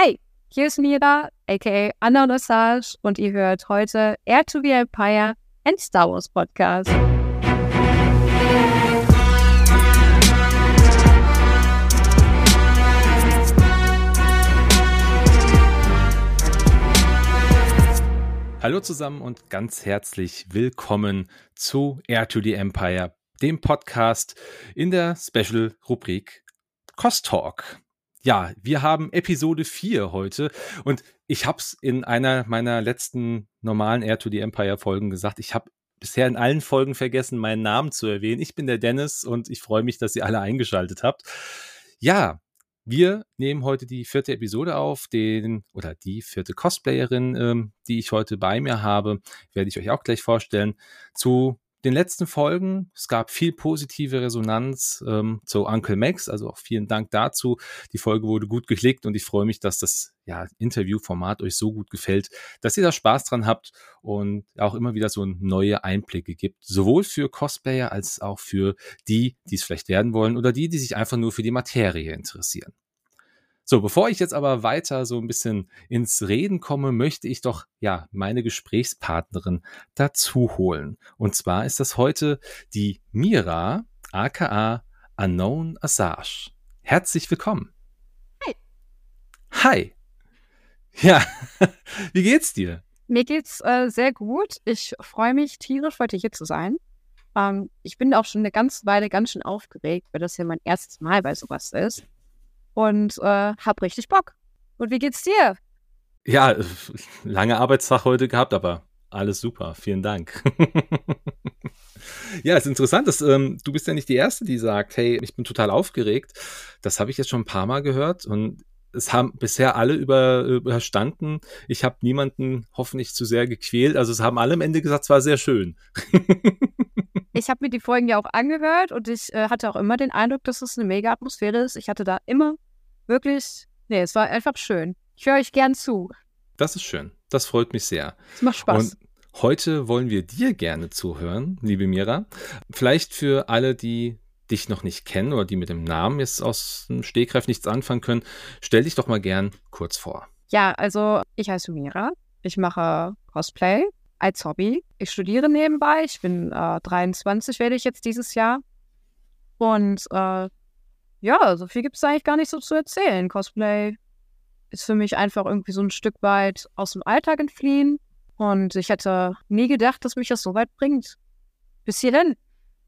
Hi, hier ist Mira, aka Anna Lassage und ihr hört heute Air to the Empire, ein Star Wars Podcast. Hallo zusammen und ganz herzlich willkommen zu Air to the Empire, dem Podcast in der Special-Rubrik Cost Talk. Ja, wir haben Episode 4 heute und ich habe es in einer meiner letzten normalen Air to the Empire Folgen gesagt. Ich habe bisher in allen Folgen vergessen, meinen Namen zu erwähnen. Ich bin der Dennis und ich freue mich, dass ihr alle eingeschaltet habt. Ja, wir nehmen heute die vierte Episode auf, den oder die vierte Cosplayerin, ähm, die ich heute bei mir habe, werde ich euch auch gleich vorstellen. Zu den letzten Folgen. Es gab viel positive Resonanz ähm, zu Uncle Max, also auch vielen Dank dazu. Die Folge wurde gut geklickt und ich freue mich, dass das ja, Interviewformat euch so gut gefällt, dass ihr da Spaß dran habt und auch immer wieder so neue Einblicke gibt, sowohl für Cosplayer als auch für die, die es vielleicht werden wollen oder die, die sich einfach nur für die Materie interessieren. So, bevor ich jetzt aber weiter so ein bisschen ins Reden komme, möchte ich doch ja meine Gesprächspartnerin dazu holen. Und zwar ist das heute die Mira, aka Unknown Assange. Herzlich willkommen. Hi. Hi. Ja, wie geht's dir? Mir geht's äh, sehr gut. Ich freue mich tierisch, heute hier zu sein. Ähm, ich bin auch schon eine ganze Weile ganz schön aufgeregt, weil das ja mein erstes Mal bei sowas ist und äh, hab richtig Bock. Und wie geht's dir? Ja, lange Arbeitstag heute gehabt, aber alles super. Vielen Dank. ja, ist interessant, dass ähm, du bist ja nicht die Erste, die sagt, hey, ich bin total aufgeregt. Das habe ich jetzt schon ein paar Mal gehört und es haben bisher alle über, überstanden. Ich habe niemanden hoffentlich zu sehr gequält. Also es haben alle am Ende gesagt, es war sehr schön. ich habe mir die Folgen ja auch angehört und ich äh, hatte auch immer den Eindruck, dass es eine mega Atmosphäre ist. Ich hatte da immer wirklich, nee, es war einfach schön. Ich höre euch gern zu. Das ist schön. Das freut mich sehr. Es macht Spaß. Und heute wollen wir dir gerne zuhören, liebe Mira. Vielleicht für alle, die dich noch nicht kennen oder die mit dem Namen jetzt aus dem Stegreif nichts anfangen können, stell dich doch mal gern kurz vor. Ja, also ich heiße Mira. Ich mache Cosplay als Hobby. Ich studiere nebenbei. Ich bin äh, 23, werde ich jetzt dieses Jahr. Und äh, ja, so viel gibt es eigentlich gar nicht so zu erzählen. Cosplay ist für mich einfach irgendwie so ein Stück weit aus dem Alltag entfliehen. Und ich hätte nie gedacht, dass mich das so weit bringt. Bis hierhin.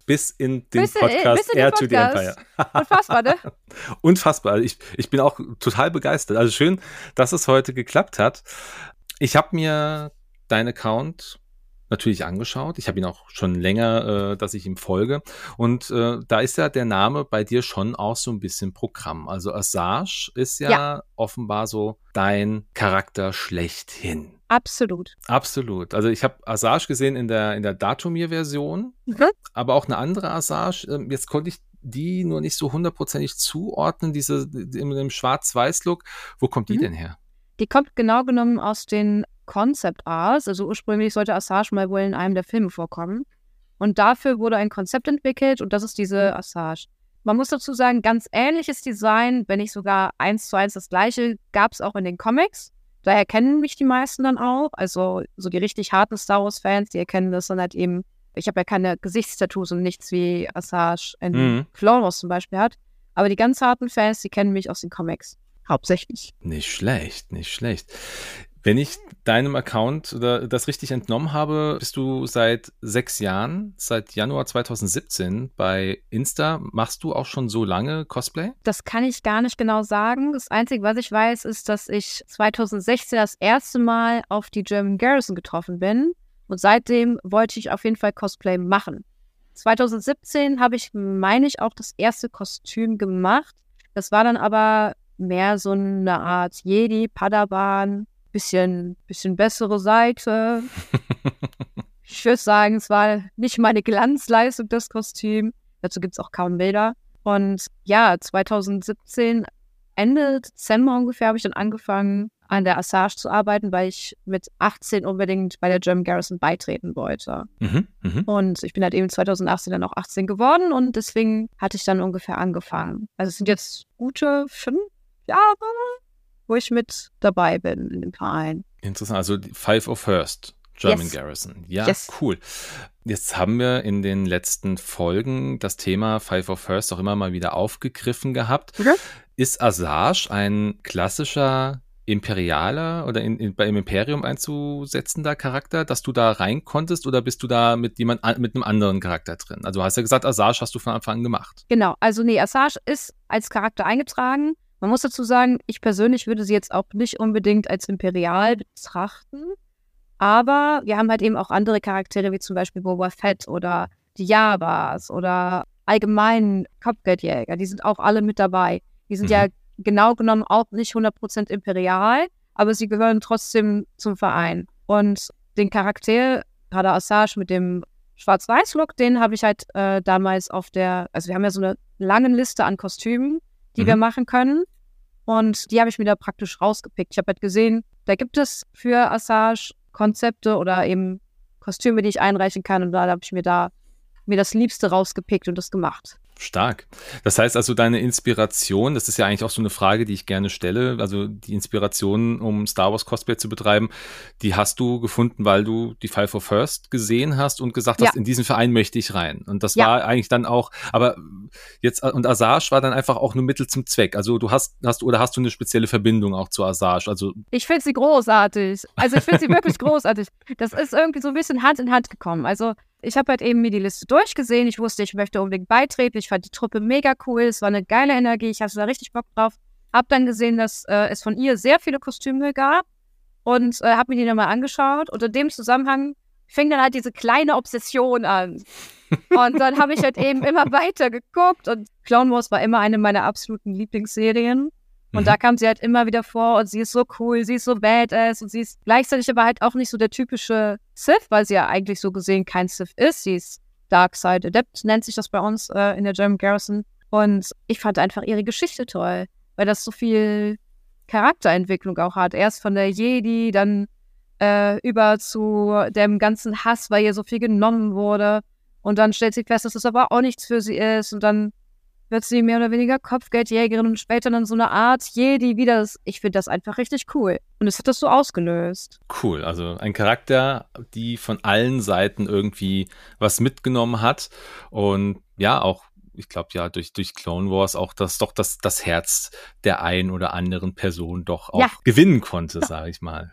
Bis in den bis Podcast in, Air to the Empire. Unfassbar, ne? Unfassbar. Ich, ich bin auch total begeistert. Also schön, dass es heute geklappt hat. Ich habe mir deinen Account natürlich angeschaut. Ich habe ihn auch schon länger, äh, dass ich ihm folge. Und äh, da ist ja der Name bei dir schon auch so ein bisschen Programm. Also Assange ist ja, ja. offenbar so dein Charakter schlechthin. Absolut. Absolut. Also ich habe Assange gesehen in der, in der Datumir-Version, mhm. aber auch eine andere Assange. Ähm, jetzt konnte ich die nur nicht so hundertprozentig zuordnen, diese in dem Schwarz-Weiß-Look. Wo kommt die mhm. denn her? Die kommt genau genommen aus den Concept Arts. Also ursprünglich sollte Assange mal wohl in einem der Filme vorkommen. Und dafür wurde ein Konzept entwickelt und das ist diese Assange. Man muss dazu sagen, ganz ähnliches Design, wenn nicht sogar eins zu eins das gleiche, gab es auch in den Comics. Daher kennen mich die meisten dann auch. Also so die richtig harten Star Wars-Fans, die erkennen das dann halt eben. Ich habe ja keine Gesichtstattoos und nichts wie Assange in mhm. Clone Wars zum Beispiel hat. Aber die ganz harten Fans, die kennen mich aus den Comics hauptsächlich. Nicht schlecht, nicht schlecht. Wenn ich deinem Account oder das richtig entnommen habe, bist du seit sechs Jahren, seit Januar 2017 bei Insta. Machst du auch schon so lange Cosplay? Das kann ich gar nicht genau sagen. Das Einzige, was ich weiß, ist, dass ich 2016 das erste Mal auf die German Garrison getroffen bin. Und seitdem wollte ich auf jeden Fall Cosplay machen. 2017 habe ich, meine ich, auch das erste Kostüm gemacht. Das war dann aber mehr so eine Art Jedi, Padawan, bisschen, bisschen bessere Seite. ich würde sagen, es war nicht meine Glanzleistung, das Kostüm. Dazu gibt es auch kaum Bilder. Und ja, 2017, Ende Dezember ungefähr, habe ich dann angefangen, an der Assage zu arbeiten, weil ich mit 18 unbedingt bei der German Garrison beitreten wollte. Mhm, mh. Und ich bin halt eben 2018 dann auch 18 geworden und deswegen hatte ich dann ungefähr angefangen. Also es sind jetzt gute fünf Jahre, wo ich mit dabei bin in dem Verein. Interessant, also Five of First. German yes. Garrison. Ja, yes. cool. Jetzt haben wir in den letzten Folgen das Thema Five of First auch immer mal wieder aufgegriffen gehabt. Okay. Ist Asage ein klassischer imperialer oder in, in, beim Imperium einzusetzender Charakter, dass du da rein konntest oder bist du da mit jemand mit einem anderen Charakter drin? Also du hast ja gesagt, Asage hast du von Anfang an gemacht. Genau, also nee, Asage ist als Charakter eingetragen. Man muss dazu sagen, ich persönlich würde sie jetzt auch nicht unbedingt als imperial betrachten, aber wir haben halt eben auch andere Charaktere wie zum Beispiel Boba Fett oder die Javas oder allgemein Kopfgeldjäger, die sind auch alle mit dabei. Die sind mhm. ja genau genommen auch nicht 100% imperial, aber sie gehören trotzdem zum Verein. Und den Charakter, gerade Assange mit dem Schwarz-Weiß-Look, den habe ich halt äh, damals auf der, also wir haben ja so eine lange Liste an Kostümen, die mhm. wir machen können. Und die habe ich mir da praktisch rausgepickt. Ich habe halt gesehen, da gibt es für Assange Konzepte oder eben Kostüme, die ich einreichen kann. Und da habe ich mir da mir das Liebste rausgepickt und das gemacht. Stark. Das heißt also, deine Inspiration, das ist ja eigentlich auch so eine Frage, die ich gerne stelle, also die Inspiration, um Star Wars Cosplay zu betreiben, die hast du gefunden, weil du die Five for First gesehen hast und gesagt ja. hast, in diesen Verein möchte ich rein. Und das ja. war eigentlich dann auch, aber jetzt, und Asage war dann einfach auch nur Mittel zum Zweck. Also du hast, hast, oder hast du eine spezielle Verbindung auch zu Asage? Also ich finde sie großartig. Also ich finde sie wirklich großartig. Das ist irgendwie so ein bisschen Hand in Hand gekommen. Also ich habe halt eben mir die Liste durchgesehen. Ich wusste, ich möchte unbedingt beitreten. Ich fand die Truppe mega cool. Es war eine geile Energie. Ich hatte da richtig Bock drauf. Hab dann gesehen, dass äh, es von ihr sehr viele Kostüme gab und äh, habe mir die dann mal angeschaut. Und in dem Zusammenhang fing dann halt diese kleine Obsession an. Und dann habe ich halt eben immer weiter geguckt und Clone Wars war immer eine meiner absoluten Lieblingsserien. Und mhm. da kam sie halt immer wieder vor und sie ist so cool, sie ist so badass und sie ist gleichzeitig aber halt auch nicht so der typische Sith, weil sie ja eigentlich so gesehen kein Sith ist. Sie ist Dark Side Adept, nennt sich das bei uns äh, in der German Garrison. Und ich fand einfach ihre Geschichte toll, weil das so viel Charakterentwicklung auch hat. Erst von der Jedi, dann äh, über zu dem ganzen Hass, weil ihr so viel genommen wurde. Und dann stellt sie fest, dass es das aber auch nichts für sie ist. Und dann wird sie mehr oder weniger Kopfgeldjägerin und später dann so eine Art Jedi wieder. Ich finde das einfach richtig cool. Und es hat das so ausgelöst. Cool, also ein Charakter, die von allen Seiten irgendwie was mitgenommen hat und ja, auch ich glaube ja, durch, durch Clone Wars auch das doch das, das Herz der ein oder anderen Person doch auch ja. gewinnen konnte, sage ich mal.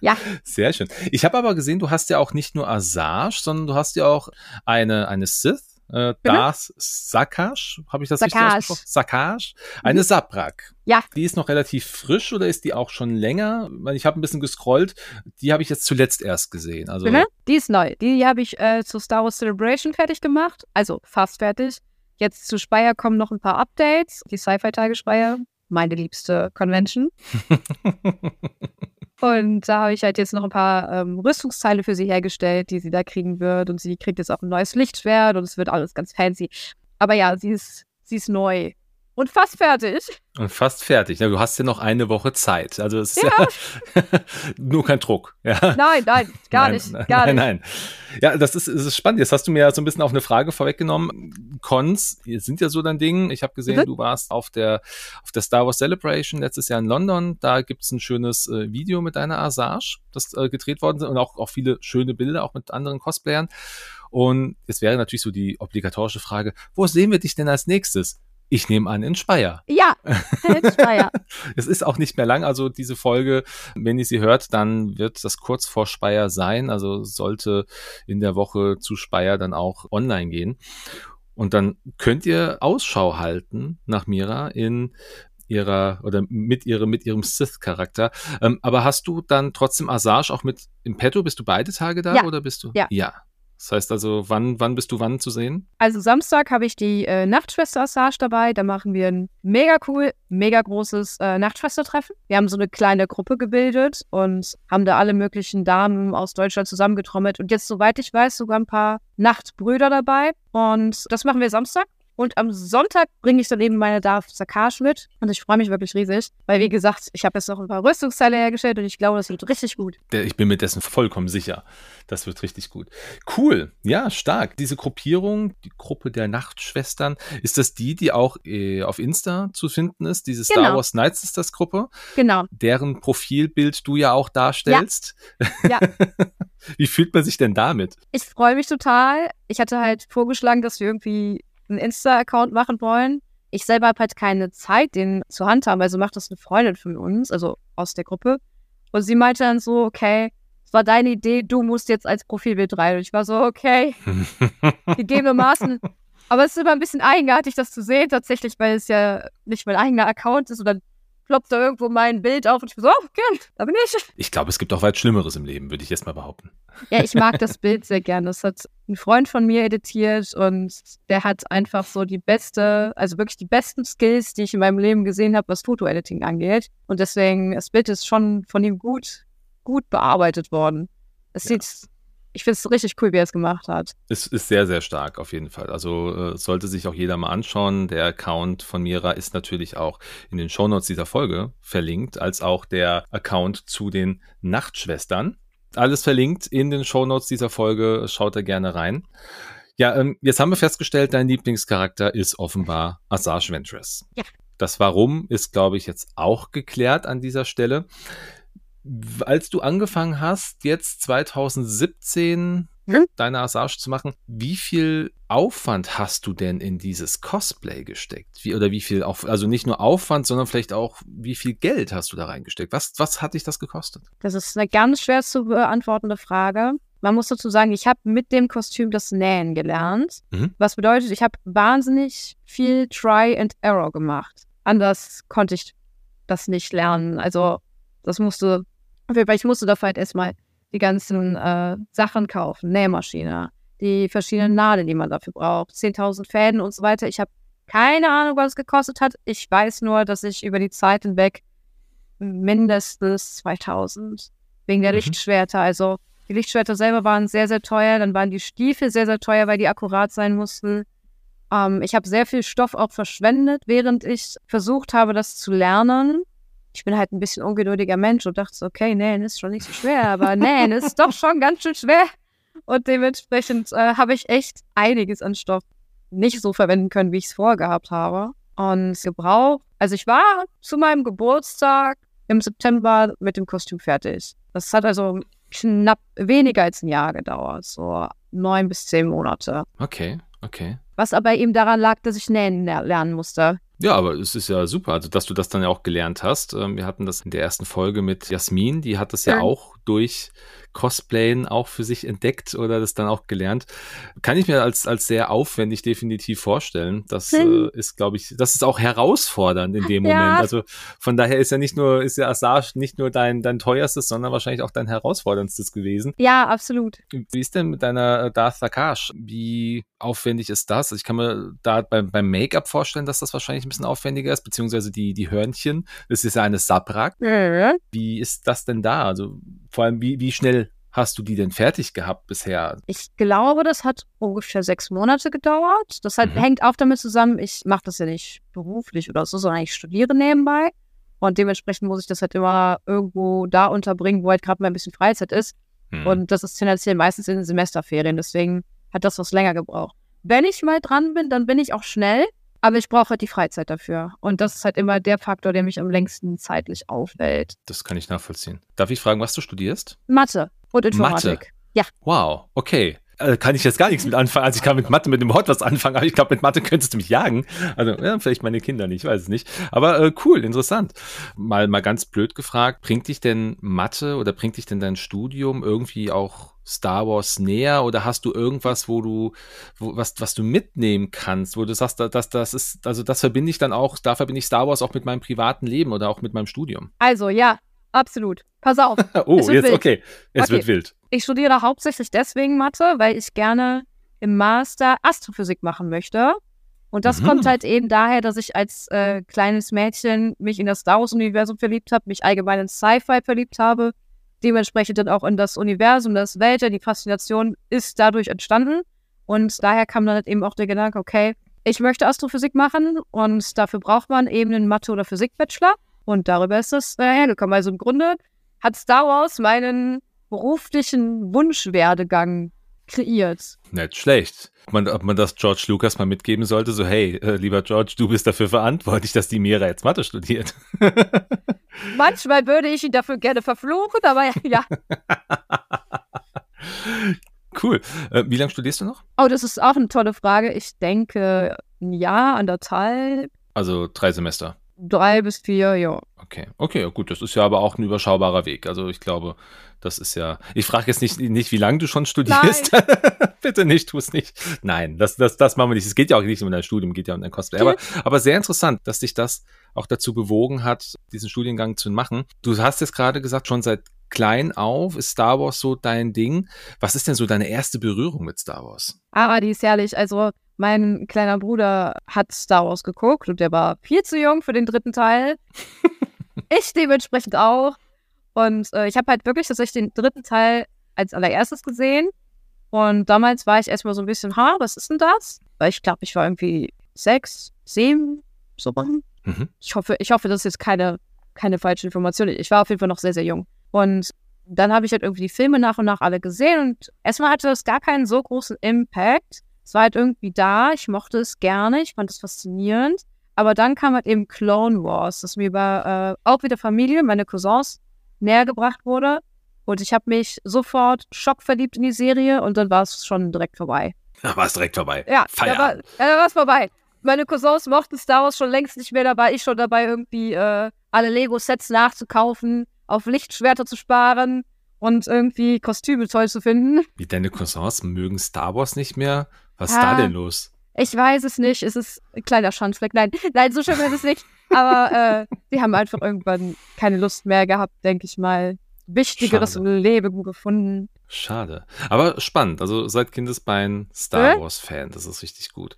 ja. Sehr schön. Ich habe aber gesehen, du hast ja auch nicht nur Asajj, sondern du hast ja auch eine, eine Sith äh, Das Sakash, habe ich das Sakash. richtig ausgesprochen? Sakash. Eine mhm. Sabrak. Ja. Die ist noch relativ frisch oder ist die auch schon länger? Ich habe ein bisschen gescrollt. Die habe ich jetzt zuletzt erst gesehen. Also mhm. Die ist neu. Die habe ich äh, zu Star Wars Celebration fertig gemacht. Also fast fertig. Jetzt zu Speyer kommen noch ein paar Updates. Die Sci-Fi-Tage Speyer, meine liebste Convention. Und da habe ich halt jetzt noch ein paar ähm, Rüstungsteile für sie hergestellt, die sie da kriegen wird. Und sie kriegt jetzt auch ein neues Lichtschwert und es wird alles ganz fancy. Aber ja, sie ist, sie ist neu. Und fast fertig. Und fast fertig. Ja, du hast ja noch eine Woche Zeit. Also es ist ja, ja nur kein Druck. Ja. Nein, nein, gar nein, nicht. Gar nein, nicht. nein. Ja, das ist, das ist spannend. Jetzt hast du mir ja so ein bisschen auf eine Frage vorweggenommen. Cons sind ja so dein Ding. Ich habe gesehen, mhm. du warst auf der, auf der Star Wars Celebration letztes Jahr in London. Da gibt es ein schönes äh, Video mit deiner Asage, das äh, gedreht worden ist und auch, auch viele schöne Bilder, auch mit anderen Cosplayern. Und jetzt wäre natürlich so die obligatorische Frage, wo sehen wir dich denn als nächstes? Ich nehme an, in Speyer. Ja, in Speyer. es ist auch nicht mehr lang, also diese Folge, wenn ihr sie hört, dann wird das kurz vor Speyer sein, also sollte in der Woche zu Speyer dann auch online gehen. Und dann könnt ihr Ausschau halten nach Mira in ihrer oder mit ihrem mit ihrem Sith-Charakter. Ähm, aber hast du dann trotzdem Asage auch mit im Petto? Bist du beide Tage da ja. oder bist du? Ja. ja. Das heißt also, wann, wann bist du wann zu sehen? Also Samstag habe ich die äh, Nachtschwester Assage dabei. Da machen wir ein mega cool, mega großes äh, Nachtschwestertreffen. Wir haben so eine kleine Gruppe gebildet und haben da alle möglichen Damen aus Deutschland zusammengetrommelt. Und jetzt, soweit ich weiß, sogar ein paar Nachtbrüder dabei. Und das machen wir Samstag. Und am Sonntag bringe ich dann eben meine Darth Sakash mit. Und ich freue mich wirklich riesig, weil wie gesagt, ich habe jetzt noch ein paar Rüstungsteile hergestellt und ich glaube, das wird richtig gut. Ich bin mir dessen vollkommen sicher. Das wird richtig gut. Cool. Ja, stark. Diese Gruppierung, die Gruppe der Nachtschwestern, ist das die, die auch äh, auf Insta zu finden ist? Diese Star Genau. Wars Knights ist das Gruppe? Genau. Deren Profilbild du ja auch darstellst. Ja. Wie fühlt man sich denn damit? Ich freue mich total. Ich hatte halt vorgeschlagen, dass wir irgendwie einen Insta-Account machen wollen. Ich selber habe halt keine Zeit, den zu handhaben. Also macht das eine Freundin von uns, also aus der Gruppe. Und sie meinte dann so, okay, es war deine Idee, du musst jetzt als Profilbild rein. Und ich war so, okay, gegebenermaßen. Aber es ist immer ein bisschen eigenartig, das zu sehen, tatsächlich, weil es ja nicht mein eigener Account ist. Und dann ploppt da irgendwo mein Bild auf und ich bin so, oh, okay, da bin ich. Ich glaube, es gibt auch weit Schlimmeres im Leben, würde ich jetzt mal behaupten. Ja, ich mag das Bild sehr gern. Das hat ein Freund von mir editiert und der hat einfach so die beste, also wirklich die besten Skills, die ich in meinem Leben gesehen habe, was Fotoediting angeht. Und deswegen, das Bild ist schon von ihm gut, gut bearbeitet worden. Es Ja. sieht, ich finde es richtig cool, wie er es gemacht hat. Es ist sehr, sehr stark auf jeden Fall. Also äh, sollte sich auch jeder mal anschauen. Der Account von Mira ist natürlich auch in den Shownotes dieser Folge verlinkt, als auch der Account zu den Nachtschwestern. Alles verlinkt in den Shownotes dieser Folge. Schaut da gerne rein. Ja, ähm, jetzt haben wir festgestellt, dein Lieblingscharakter ist offenbar Asajj Ventress. Ja. Das Warum ist, glaube ich, jetzt auch geklärt an dieser Stelle. Als du angefangen hast, jetzt 2017 Hm? deine Asajj zu machen, wie viel Aufwand hast du denn in dieses Cosplay gesteckt? Wie, oder wie viel, auf, also nicht nur Aufwand, sondern vielleicht auch, wie viel Geld hast du da reingesteckt? Was, was hat dich das gekostet? Das ist eine ganz schwer zu beantwortende Frage. Man muss dazu sagen, ich habe mit dem Kostüm das Nähen gelernt. Mhm. Was bedeutet, ich habe wahnsinnig viel Try and Error gemacht. Anders konnte ich das nicht lernen. Also das musste, weil ich musste dafür halt erstmal die ganzen äh, Sachen kaufen, Nähmaschine, die verschiedenen Nadeln, die man dafür braucht, 10.000 Fäden und so weiter. Ich habe keine Ahnung, was es gekostet hat. Ich weiß nur, dass ich über die Zeit hinweg mindestens 2000 wegen der Mhm. Lichtschwerter. Also die Lichtschwerter selber waren sehr, sehr teuer. Dann waren die Stiefel sehr, sehr teuer, weil die akkurat sein mussten. Ähm, ich habe sehr viel Stoff auch verschwendet, während ich versucht habe, das zu lernen. Ich bin halt ein bisschen ungeduldiger Mensch und dachte so, okay, nähen ist schon nicht so schwer, aber nähen ist doch schon ganz schön schwer. Und dementsprechend äh, habe ich echt einiges an Stoff nicht so verwenden können, wie ich es vorgehabt habe. Und gebraucht. Also ich war zu meinem Geburtstag im September mit dem Kostüm fertig. Das hat also knapp weniger als ein Jahr gedauert, so neun bis zehn Monate. Okay, okay. Was aber eben daran lag, dass ich nähen ler- lernen musste. Ja, aber es ist ja super, also dass du das dann ja auch gelernt hast. Ähm, Wir hatten das in der ersten Folge mit Jasmin, die hat das ja Ja. auch durch Cosplayen auch für sich entdeckt oder das dann auch gelernt. Kann ich mir als, als sehr aufwendig definitiv vorstellen. Das Hm. äh, ist, glaube ich, das ist auch herausfordernd in dem Ja. Moment. Also von daher ist ja nicht nur, ist ja Asajj nicht nur dein, dein teuerstes, sondern wahrscheinlich auch dein herausforderndstes gewesen. Ja, absolut. Wie ist denn mit deiner äh, Darth Takash? Wie aufwendig ist das? Also ich kann mir da beim, beim Make-up vorstellen, dass das wahrscheinlich ein bisschen aufwendiger ist, beziehungsweise die, die Hörnchen. Das ist ja eine Sabrak. Mhm. Wie ist das denn da? Also vor allem, wie, wie schnell hast du die denn fertig gehabt bisher? Ich glaube, das hat ungefähr sechs Monate gedauert. Das hat, Mhm. hängt auch damit zusammen, ich mache das ja nicht beruflich oder so, sondern ich studiere nebenbei. Und dementsprechend muss ich das halt immer irgendwo da unterbringen, wo halt gerade mal ein bisschen Freizeit ist. Hm. Und das ist tendenziell meistens in den Semesterferien. Deswegen hat das was länger gebraucht. Wenn ich mal dran bin, dann bin ich auch schnell. Aber ich brauche halt die Freizeit dafür. Und das ist halt immer der Faktor, der mich am längsten zeitlich aufhält. das kann ich nachvollziehen. Darf ich fragen, was du studierst? Mathe und Informatik. Wow, okay. Äh, kann ich jetzt gar nichts mit anfangen. Also ich kann mit Mathe mit dem Hort was anfangen, aber ich glaube, mit Mathe könntest du mich jagen. Also ja, vielleicht meine Kinder nicht, ich weiß es nicht. Aber äh, cool, interessant. Mal, mal ganz blöd gefragt, bringt dich denn Mathe oder bringt dich denn dein Studium irgendwie auch Star Wars näher oder hast du irgendwas, wo du, wo, was, was du mitnehmen kannst, wo du sagst, das, das ist, also das verbinde ich dann auch, da verbinde ich Star Wars auch mit meinem privaten Leben oder auch mit meinem Studium. Also ja, absolut. Pass auf. Oh, jetzt wild. okay. Es Okay. wird wild. Ich studiere hauptsächlich deswegen Mathe, weil ich gerne im Master Astrophysik machen möchte. Und das Mhm. kommt halt eben daher, dass ich als äh, kleines Mädchen mich in das Star Wars-Universum verliebt habe, mich allgemein in Sci-Fi verliebt habe, dementsprechend dann auch in das Universum, das Weltall, die Faszination ist dadurch entstanden. Und daher kam dann eben auch der Gedanke, okay, ich möchte Astrophysik machen und dafür braucht man eben einen Mathe- oder Physik-Bachelor. Und darüber ist es äh, hergekommen. Also im Grunde hat Star Wars meinen beruflichen Wunschwerdegang kreiert. Nicht schlecht. Ob man, ob man das George Lucas mal mitgeben sollte, so hey, äh, lieber George, du bist dafür verantwortlich, dass die Mira jetzt Mathe studiert. Manchmal würde ich ihn dafür gerne verfluchen, aber ja. cool. Äh, wie lange studierst du noch? Oh, das ist auch eine tolle Frage. Ich denke ein Jahr, anderthalb. Also drei Semester. Drei bis vier, ja. Okay, okay, gut, das ist ja aber auch ein überschaubarer Weg. Also ich glaube, das ist ja. Ich frage jetzt nicht, nicht, wie lange du schon studierst. Bitte nicht, tu es nicht. Nein, das, das, das machen wir nicht. Es geht ja auch nicht um dein Studium, geht ja um dein Cosplay. Aber, aber sehr interessant, dass dich das auch dazu bewogen hat, diesen Studiengang zu machen. Du hast jetzt gerade gesagt, schon seit klein auf ist Star Wars so dein Ding. Was ist denn so deine erste Berührung mit Star Wars? Ah, die ist herrlich. Also mein kleiner Bruder hat Star Wars geguckt und der war viel zu jung für den dritten Teil. Ich dementsprechend auch. Und äh, ich habe halt wirklich tatsächlich den dritten Teil als allererstes gesehen. Und damals war ich erstmal so ein bisschen, ha, was ist denn das? Weil ich glaube, ich war irgendwie sechs, sieben, so. Mhm. Ich hoffe, ich hoffe, das ist jetzt keine, keine falsche Information. Ich war auf jeden Fall noch sehr, sehr jung. Und dann habe ich halt irgendwie die Filme nach und nach alle gesehen und erstmal hatte das gar keinen so großen Impact. Es war halt irgendwie da, ich mochte es gerne, ich fand es faszinierend. Aber dann kam halt eben Clone Wars, das mir über äh, auch wieder Familie, meine Cousins, näher gebracht wurde. Und ich habe mich sofort schockverliebt in die Serie und dann war es schon direkt vorbei. Da war es direkt vorbei. Ja, Feier. da war, es vorbei. Meine Cousins mochten Star Wars schon längst nicht mehr, da war ich schon dabei, irgendwie äh, alle Lego-Sets nachzukaufen, auf Lichtschwerter zu sparen und irgendwie Kostüme toll zu finden. Wie deine Cousins mögen Star Wars nicht mehr? Was ist da denn los? Ich weiß es nicht. Es ist ein kleiner Schandfleck. Nein, nein, so schön ist es nicht. Aber äh, die haben einfach irgendwann keine Lust mehr gehabt, denke ich mal. Wichtigeres Schade. Leben gefunden. Schade. Aber spannend. Also seit Kindesbein Star Wars-Fan. Das ist richtig gut.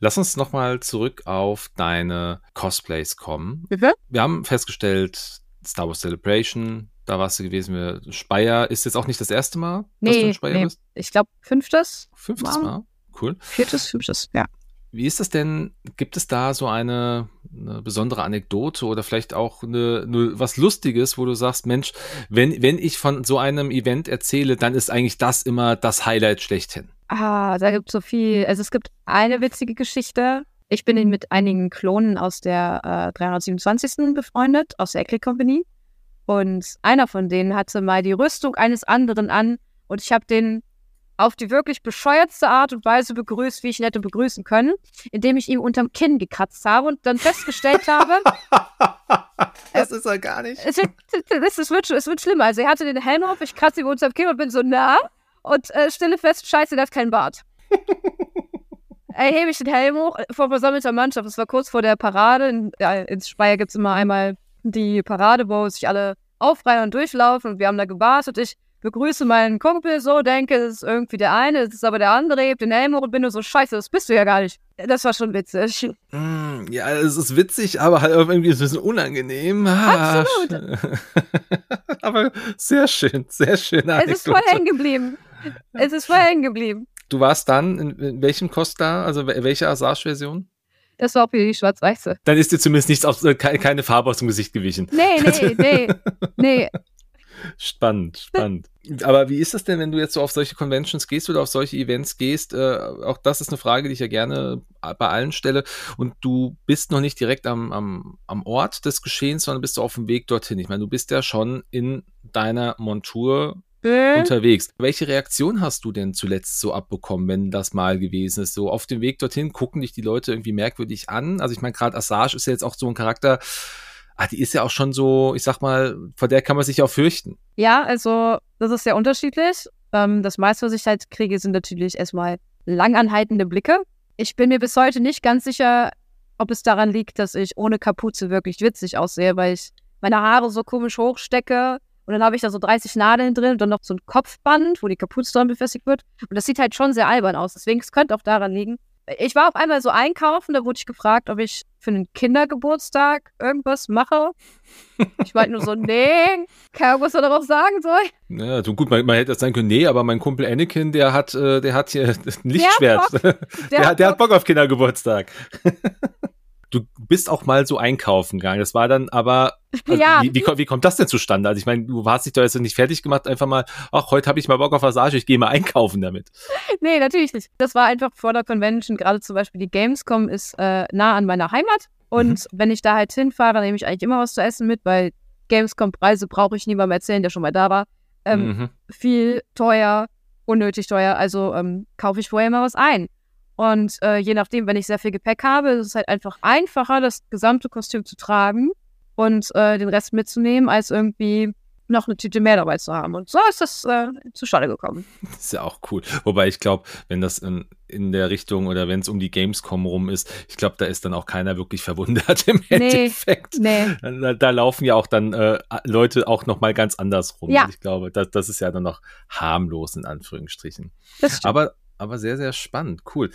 Lass uns nochmal zurück auf deine Cosplays kommen. Bitte? Wir haben festgestellt, Star Wars Celebration, da warst du gewesen. Speyer ist jetzt auch nicht das erste Mal, nee, dass du in Speyer nee. bist? Ich glaube, fünftes. Fünftes Mal. Mal? Cool. Viertes, fünftes, ja. Wie ist das denn? Gibt es da so eine, eine besondere Anekdote oder vielleicht auch eine, eine, was Lustiges, wo du sagst, Mensch, wenn, wenn ich von so einem Event erzähle, dann ist eigentlich das immer das Highlight schlechthin? Ah, da gibt es so viel. Also es gibt eine witzige Geschichte. Ich bin mit einigen Klonen aus der äh, 327. befreundet, aus der Eclipse Company. Und einer von denen hatte mal die Rüstung eines anderen an und ich habe den auf die wirklich bescheuertste Art und Weise begrüßt, wie ich ihn hätte begrüßen können, indem ich ihm unterm Kinn gekratzt habe und dann festgestellt habe. das ist er gar nicht. Es wird, es, wird, es wird schlimmer. Also er hatte den Helm auf, ich kratze ihm unterm Kinn und bin so nah und äh, stelle fest, scheiße, der hat keinen Bart. Erhebe ich den Helm hoch vor versammelter Mannschaft. Das war kurz vor der Parade. In, ja, in Speyer gibt es immer einmal die Parade, wo sich alle aufreihen und durchlaufen und wir haben da gewartet. Ich begrüße meinen Kumpel so, denke, es ist irgendwie der eine, es ist aber der andere, hebt den Helm hoch und bin nur so, scheiße, das bist du ja gar nicht. Das war schon witzig. Mm, ja, es ist witzig, aber halt irgendwie ist es ein bisschen unangenehm. Ah, Absolut. aber sehr schön, sehr schön. Es ist voll hängen geblieben. Es ist voll hängen geblieben. Du warst dann in, in welchem Kost da? Also welche Asage-Version? Das war auch die schwarz-weiße. Dann ist dir zumindest nichts auf, keine Farbe aus dem Gesicht gewichen. Nee, nee, nee, nee. Spannend, spannend. Aber wie ist das denn, wenn du jetzt so auf solche Conventions gehst oder auf solche Events gehst? Äh, auch das ist eine Frage, die ich ja gerne bei allen stelle. Und du bist noch nicht direkt am, am, am Ort des Geschehens, sondern bist du auf dem Weg dorthin. Ich meine, du bist ja schon in deiner Montur äh? unterwegs. Welche Reaktion hast du denn zuletzt so abbekommen, wenn das mal gewesen ist? So auf dem Weg dorthin gucken dich die Leute irgendwie merkwürdig an. Also ich meine, gerade Assage ist ja jetzt auch so ein Charakter, ah, die ist ja auch schon so, ich sag mal, vor der kann man sich auch fürchten. Ja, also das ist sehr unterschiedlich. Ähm, das meiste, was ich halt kriege, sind natürlich erstmal langanhaltende Blicke. Ich bin mir bis heute nicht ganz sicher, ob es daran liegt, dass ich ohne Kapuze wirklich witzig aussehe, weil ich meine Haare so komisch hochstecke und dann habe ich da so 30 Nadeln drin und dann noch so ein Kopfband, wo die Kapuze dran befestigt wird. Und das sieht halt schon sehr albern aus. Deswegen, es könnte auch daran liegen. Ich war auf einmal so einkaufen, da wurde ich gefragt, ob ich für einen Kindergeburtstag irgendwas mache. Ich meinte nur so, nee, keine Ahnung, was er darauf sagen soll. Ja, so gut, man, man hätte das sagen können, nee, aber mein Kumpel Anakin, der hat, äh, der hat hier ein Lichtschwert. Der, hat Bock, der, der hat Bock auf Kindergeburtstag. Du bist auch mal so einkaufen gegangen. Das war dann aber, also ja. wie, wie, wie, kommt das denn zustande? Also ich meine, du hast dich doch jetzt nicht fertig gemacht, einfach mal, ach, heute habe ich mal Bock auf Massage, ich gehe mal einkaufen damit. Nee, natürlich nicht. Das war einfach vor der Convention, gerade zum Beispiel die Gamescom ist äh, nah an meiner Heimat und mhm. wenn ich da halt hinfahre, nehme ich eigentlich immer was zu essen mit, weil Gamescom-Preise brauche ich niemandem erzählen, der schon mal da war. Ähm, mhm. Viel teuer, unnötig teuer, also ähm, kaufe ich vorher mal was ein. Und äh, je nachdem, wenn ich sehr viel Gepäck habe, ist es halt einfach einfacher, das gesamte Kostüm zu tragen und äh, den Rest mitzunehmen, als irgendwie noch eine Tüte mehr dabei zu haben. Und so ist das äh, zustande gekommen. Das ist ja auch cool. Wobei ich glaube, wenn das in, in der Richtung oder wenn es um die Gamescom rum ist, ich glaube, da ist dann auch keiner wirklich verwundert im nee, Endeffekt. Nee. Da, da, laufen ja auch dann äh, Leute auch noch mal ganz anders rum. Ja. Ich glaube, das, das ist ja dann noch harmlos in Anführungsstrichen. Das stimmt. Aber aber sehr, sehr spannend. Cool.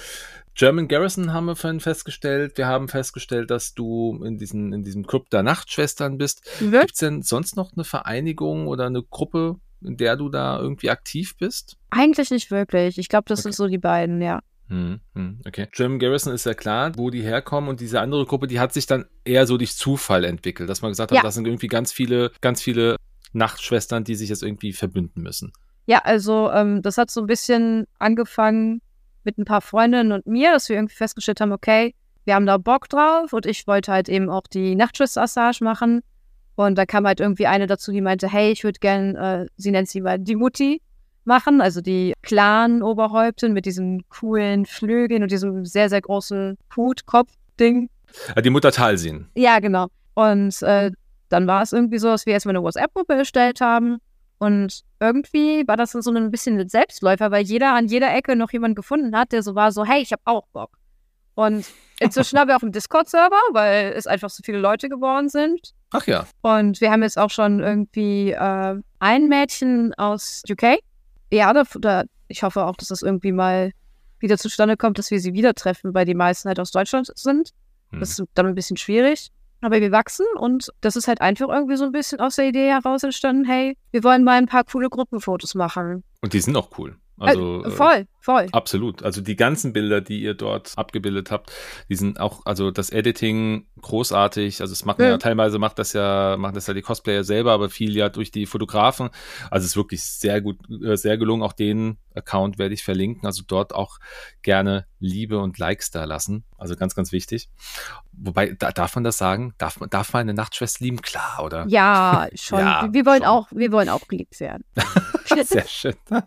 German Garrison haben wir vorhin festgestellt. Wir haben festgestellt, dass du in, diesen, in diesem Club der Nachtschwestern bist. Mhm. Gibt es denn sonst noch eine Vereinigung oder eine Gruppe, in der du da irgendwie aktiv bist? Eigentlich nicht wirklich. Ich glaube, das okay. sind so die beiden, ja. Hm, hm, okay. German Garrison ist ja klar, wo die herkommen und diese andere Gruppe, die hat sich dann eher so durch Zufall entwickelt, dass man gesagt hat, ja. das sind irgendwie ganz viele, ganz viele Nachtschwestern, die sich jetzt irgendwie verbünden müssen. Ja, also ähm, das hat so ein bisschen angefangen mit ein paar Freundinnen und mir, dass wir irgendwie festgestellt haben, okay, wir haben da Bock drauf und ich wollte halt eben auch die Nachtschwester-Assage machen. Und da kam halt irgendwie eine dazu, die meinte, hey, ich würde gern, äh, sie nennt sie mal die Mutti machen, also die Clan-Oberhäuptin mit diesen coolen Flügeln und diesem sehr, sehr großen Hut-Kopf-Ding. Die Mutter Talsin. Ja, genau. Und äh, dann war es irgendwie so, dass wir erstmal eine WhatsApp-Gruppe erstellt haben und irgendwie war das so ein bisschen ein Selbstläufer, weil jeder an jeder Ecke noch jemanden gefunden hat, der so war, so, hey, ich habe auch Bock. Und inzwischen haben wir auch einen Discord-Server, weil es einfach so viele Leute geworden sind. Ach ja. Und wir haben jetzt auch schon irgendwie äh, ein Mädchen aus UK. Ja, da, da, ich hoffe auch, dass das irgendwie mal wieder zustande kommt, dass wir sie wieder treffen, weil die meisten halt aus Deutschland sind. Hm. Das ist dann ein bisschen schwierig. Aber wir wachsen und das ist halt einfach irgendwie so ein bisschen aus der Idee heraus entstanden, hey, wir wollen mal ein paar coole Gruppenfotos machen. Und die sind auch cool. Also, äh, voll, voll. Absolut. Also die ganzen Bilder, die ihr dort abgebildet habt, die sind auch, also das Editing großartig. Also es macht ja. ja teilweise macht das ja, machen das ja die Cosplayer selber, aber viel ja durch die Fotografen. Also es ist wirklich sehr gut, äh, sehr gelungen. Auch den Account werde ich verlinken. Also dort auch gerne Liebe und Likes da lassen. Also ganz, ganz wichtig. Wobei, da, darf man das sagen? Darf man, darf man eine Nachtschwester lieben? Klar, oder? Ja, schon. Ja, wir wollen schon. auch, wir wollen auch geliebt werden. sehr schön.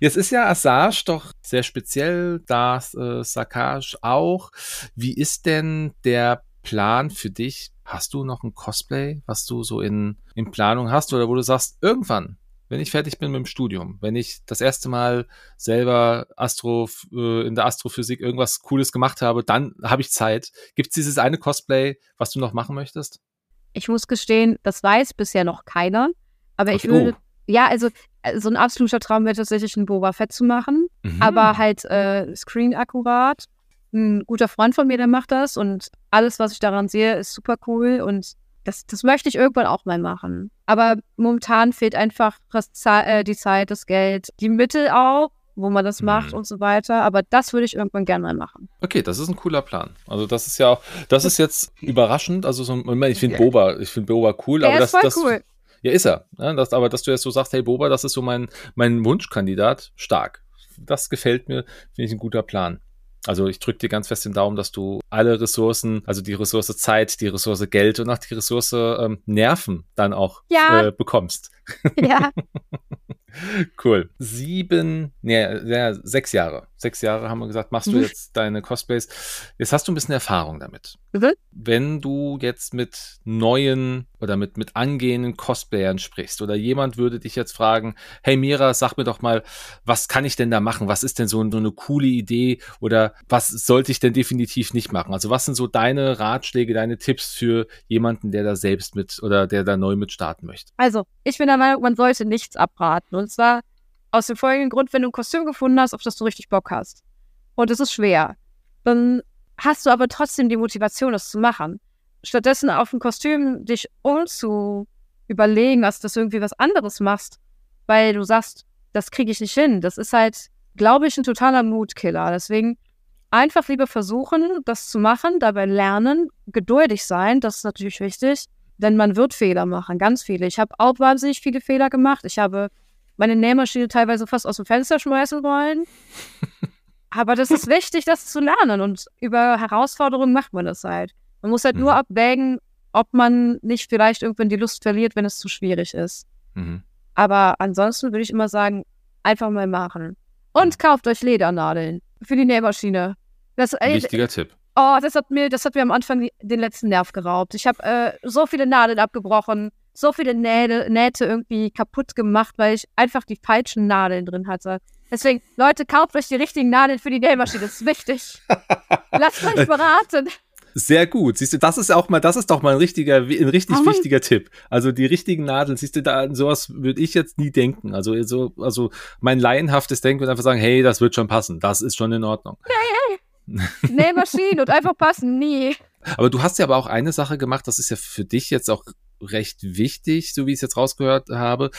Jetzt ist ja Assage doch sehr speziell, das äh, Sakage auch. Wie ist denn der Plan für dich? Hast du noch ein Cosplay, was du so in, in Planung hast oder wo du sagst, irgendwann, wenn ich fertig bin mit dem Studium, wenn ich das erste Mal selber Astro, äh, in der Astrophysik irgendwas Cooles gemacht habe, dann habe ich Zeit. Gibt es dieses eine Cosplay, was du noch machen möchtest? Ich muss gestehen, das weiß bisher noch keiner. Aber okay, ich würde, oh. ja, also so ein absoluter Traum wäre tatsächlich ein Boba Fett zu machen, mhm. aber halt äh, screen akkurat. Ein guter Freund von mir, der macht das und alles, was ich daran sehe, ist super cool und das, das möchte ich irgendwann auch mal machen. Aber momentan fehlt einfach das, äh, die Zeit, das Geld, die Mittel auch, wo man das macht mhm. und so weiter. Aber das würde ich irgendwann gerne mal machen. Okay, das ist ein cooler Plan. Also das ist ja, das ist jetzt überraschend. Also so, ich finde Boba, ich finde Boba cool, der aber ist das, voll das, cool. Ja, ist er. Ja, das, aber dass du jetzt so sagst, hey Boba, das ist so mein, mein Wunschkandidat, stark. Das gefällt mir, finde ich ein guter Plan. Also ich drücke dir ganz fest den Daumen, dass du alle Ressourcen, also die Ressource Zeit, die Ressource Geld und auch die Ressource ähm, Nerven dann auch ja. äh, bekommst. Ja. cool. Sieben, nee, ja, sechs Jahre. Sechs Jahre haben wir gesagt, machst du mhm. jetzt deine Cosplays. Jetzt hast du ein bisschen Erfahrung damit. Mhm. Wenn du jetzt mit neuen oder mit, mit angehenden Cosplayern sprichst oder jemand würde dich jetzt fragen, hey Mira, sag mir doch mal, was kann ich denn da machen? Was ist denn so, so eine coole Idee oder was sollte ich denn definitiv nicht machen? Also was sind so deine Ratschläge, deine Tipps für jemanden, der da selbst mit oder der da neu mit starten möchte? Also, ich bin der Meinung, man sollte nichts abraten. Und zwar aus dem folgenden Grund, wenn du ein Kostüm gefunden hast, auf das du richtig Bock hast. und es ist schwer. Dann hast du aber trotzdem die Motivation, das zu machen. Stattdessen auf ein Kostüm dich umzu überlegen, dass du irgendwie was anderes machst, weil du sagst, das kriege ich nicht hin. Das ist halt, glaube ich, ein totaler Mutkiller. Deswegen einfach lieber versuchen, das zu machen, dabei lernen, geduldig sein, das ist natürlich wichtig, denn man wird Fehler machen, ganz viele. Ich habe auch wahnsinnig viele Fehler gemacht. Ich habe meine Nähmaschine teilweise fast aus dem Fenster schmeißen wollen. Aber das ist wichtig, das zu lernen und über Herausforderungen macht man das halt. Man muss halt mhm. nur abwägen, ob man nicht vielleicht irgendwann die Lust verliert, wenn es zu schwierig ist. Mhm. Aber ansonsten würde ich immer sagen, einfach mal machen. Und mhm. kauft euch Ledernadeln für die Nähmaschine. Das, ey, Wichtiger Tipp. Oh, das hat mir, das hat mir am Anfang den letzten Nerv geraubt. Ich habe äh, so viele Nadeln abgebrochen, so viele Nähte, Nähte irgendwie kaputt gemacht, weil ich einfach die falschen Nadeln drin hatte. Deswegen, Leute, kauft euch die richtigen Nadeln für die Nähmaschine. Das ist wichtig. Lasst euch beraten. Sehr gut. Siehst du, das ist auch mal, das ist doch mal ein richtiger, ein richtig oh wichtiger Tipp. Also die richtigen Nadeln, siehst du, da sowas würde ich jetzt nie denken. Also, so, also mein laienhaftes Denken würde einfach sagen, hey, das wird schon passen. Das ist schon in Ordnung. Hey, hey. Nähmaschine und einfach passen, nie. Aber du hast ja aber auch eine Sache gemacht, das ist ja für dich jetzt auch recht wichtig, so wie ich es jetzt rausgehört habe.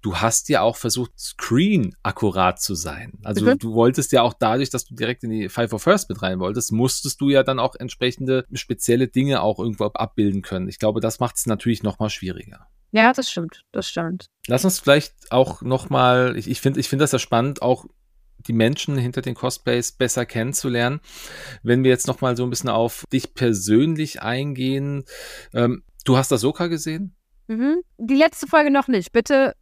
Du hast ja auch versucht, screen akkurat zu sein. Also mhm. du wolltest ja auch dadurch, dass du direkt in die Five of First mit rein wolltest, musstest du ja dann auch entsprechende spezielle Dinge auch irgendwo abbilden können. Ich glaube, das macht es natürlich noch mal schwieriger. Ja, das stimmt, das stimmt. Lass uns vielleicht auch noch mal, ich, ich finde ich finde das ja spannend, auch die Menschen hinter den Cosplays besser kennenzulernen. Wenn wir jetzt noch mal so ein bisschen auf dich persönlich eingehen, ähm, Du hast Ahsoka gesehen? Mhm. Die letzte Folge noch nicht. Bitte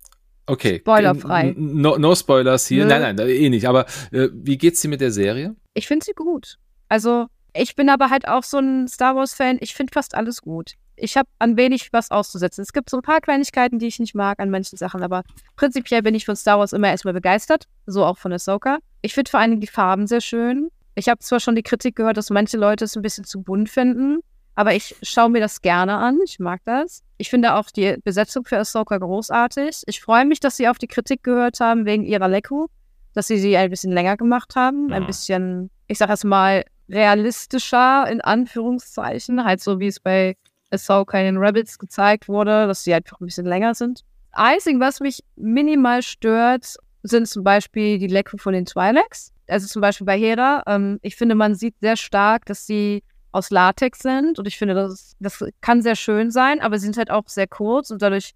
Okay. Spoilerfrei. No, no Spoilers hier. Nö. Nein, nein, eh nicht. Aber äh, wie geht's dir mit der Serie? Ich finde sie gut. Also, ich bin aber halt auch so ein Star Wars-Fan. Ich finde fast alles gut. Ich habe an wenig was auszusetzen. Es gibt so ein paar Kleinigkeiten, die ich nicht mag an manchen Sachen, aber prinzipiell bin ich von Star Wars immer erstmal begeistert. So auch von Ahsoka. Ich finde vor allen Dingen die Farben sehr schön. Ich habe zwar schon die Kritik gehört, dass manche Leute es ein bisschen zu bunt finden. Aber ich schaue mir das gerne an. Ich mag das. Ich finde auch die Besetzung für Ahsoka großartig. Ich freue mich, dass sie auf die Kritik gehört haben wegen ihrer Leku, dass sie sie ein bisschen länger gemacht haben, ja. ein bisschen, ich sag erst mal, realistischer in Anführungszeichen, halt so wie es bei Ahsoka in den Rebels gezeigt wurde, dass sie einfach ein bisschen länger sind. Einzig, was mich minimal stört, sind zum Beispiel die Leku von den Twi'leks. Also zum Beispiel bei Hera. Ähm, ich finde, man sieht sehr stark, dass sie aus Latex sind. Und ich finde, das, das kann sehr schön sein, aber sie sind halt auch sehr kurz und dadurch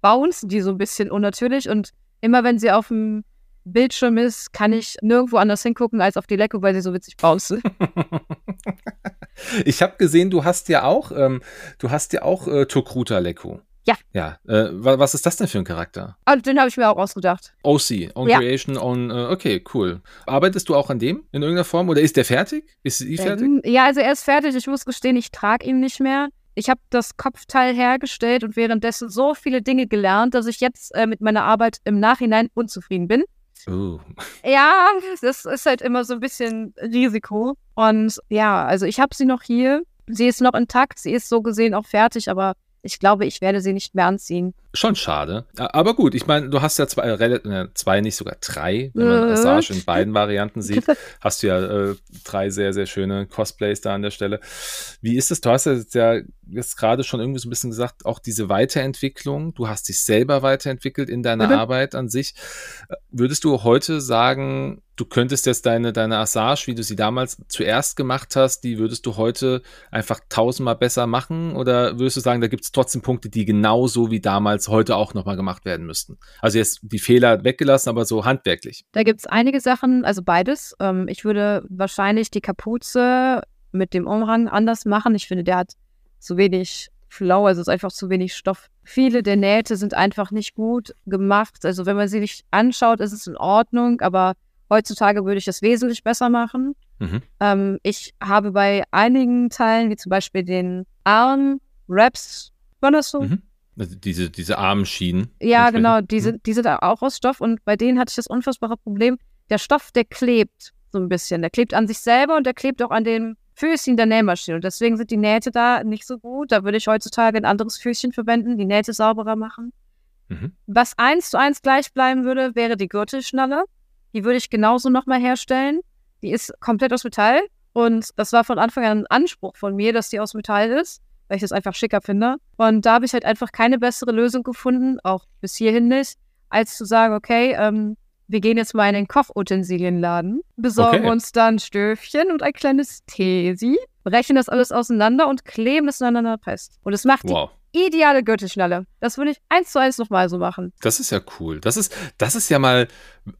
bouncen die so ein bisschen unnatürlich. Und immer wenn sie auf dem Bildschirm ist, kann ich nirgendwo anders hingucken als auf die Lecke, weil sie so witzig bouncen. ich habe gesehen, du hast ja auch, ähm, du hast ja auch äh, Tokruta Lecko. Ja. Ja. Äh, was ist das denn für ein Charakter? Also den habe ich mir auch ausgedacht. OC, Own ja. Creation, Own. Äh, okay, cool. Arbeitest du auch an dem in irgendeiner Form oder ist der fertig? Ist sie fertig? Ähm, ja, also er ist fertig. Ich muss gestehen, ich trage ihn nicht mehr. Ich habe das Kopfteil hergestellt und währenddessen so viele Dinge gelernt, dass ich jetzt äh, mit meiner Arbeit im Nachhinein unzufrieden bin. Uh. Ja, das ist halt immer so ein bisschen Risiko. Und ja, also ich habe sie noch hier. Sie ist noch intakt, sie ist so gesehen auch fertig, aber ich glaube, ich werde sie nicht mehr anziehen. Schon schade. Aber gut, ich meine, du hast ja zwei, äh, zwei nicht sogar drei, wenn man Assage in beiden Varianten sieht, hast du ja äh, drei sehr, sehr schöne Cosplays da an der Stelle. Wie ist es? Du hast ja jetzt, ja jetzt gerade schon irgendwie so ein bisschen gesagt, auch diese Weiterentwicklung, du hast dich selber weiterentwickelt in deiner mhm. Arbeit an sich. Würdest du heute sagen, du könntest jetzt deine, deine Assage, wie du sie damals zuerst gemacht hast, die würdest du heute einfach tausendmal besser machen? Oder würdest du sagen, da gibt es trotzdem Punkte, die genauso wie damals heute auch nochmal gemacht werden müssten? Also jetzt die Fehler weggelassen, aber so handwerklich. Da gibt es einige Sachen, also beides. Ähm, ich würde wahrscheinlich die Kapuze mit dem Umhang anders machen. Ich finde, der hat zu wenig Flow, also es ist einfach zu wenig Stoff. Viele der Nähte sind einfach nicht gut gemacht. Also wenn man sie nicht anschaut, ist es in Ordnung, aber Heutzutage würde ich das wesentlich besser machen. Mhm. Ähm, ich habe bei einigen Teilen, wie zum Beispiel den Arm Wraps, war das so? Mhm. Also diese, diese Armschienen. Ja, genau, diese, mhm. die sind auch aus Stoff und bei denen hatte ich das unfassbare Problem. Der Stoff, der klebt so ein bisschen. Der klebt an sich selber und der klebt auch an den Füßchen der Nähmaschine. Und deswegen sind die Nähte da nicht so gut. Da würde ich heutzutage ein anderes Füßchen verwenden, die Nähte sauberer machen. Mhm. Was eins zu eins gleich bleiben würde, wäre die Gürtelschnalle. Die würde ich genauso nochmal herstellen. Die ist komplett aus Metall und das war von Anfang an ein Anspruch von mir, dass die aus Metall ist, weil ich das einfach schicker finde. Und da habe ich halt einfach keine bessere Lösung gefunden, auch bis hierhin nicht, als zu sagen, okay, ähm, wir gehen jetzt mal in den Kochutensilienladen, besorgen okay. uns dann Stöfchen und ein kleines Tesi, brechen das alles auseinander und kleben es aneinander fest. Und es macht wow. Ideale Gürtelschnalle. Das würde ich eins zu eins nochmal so machen. Das ist ja cool. Das ist, das ist ja mal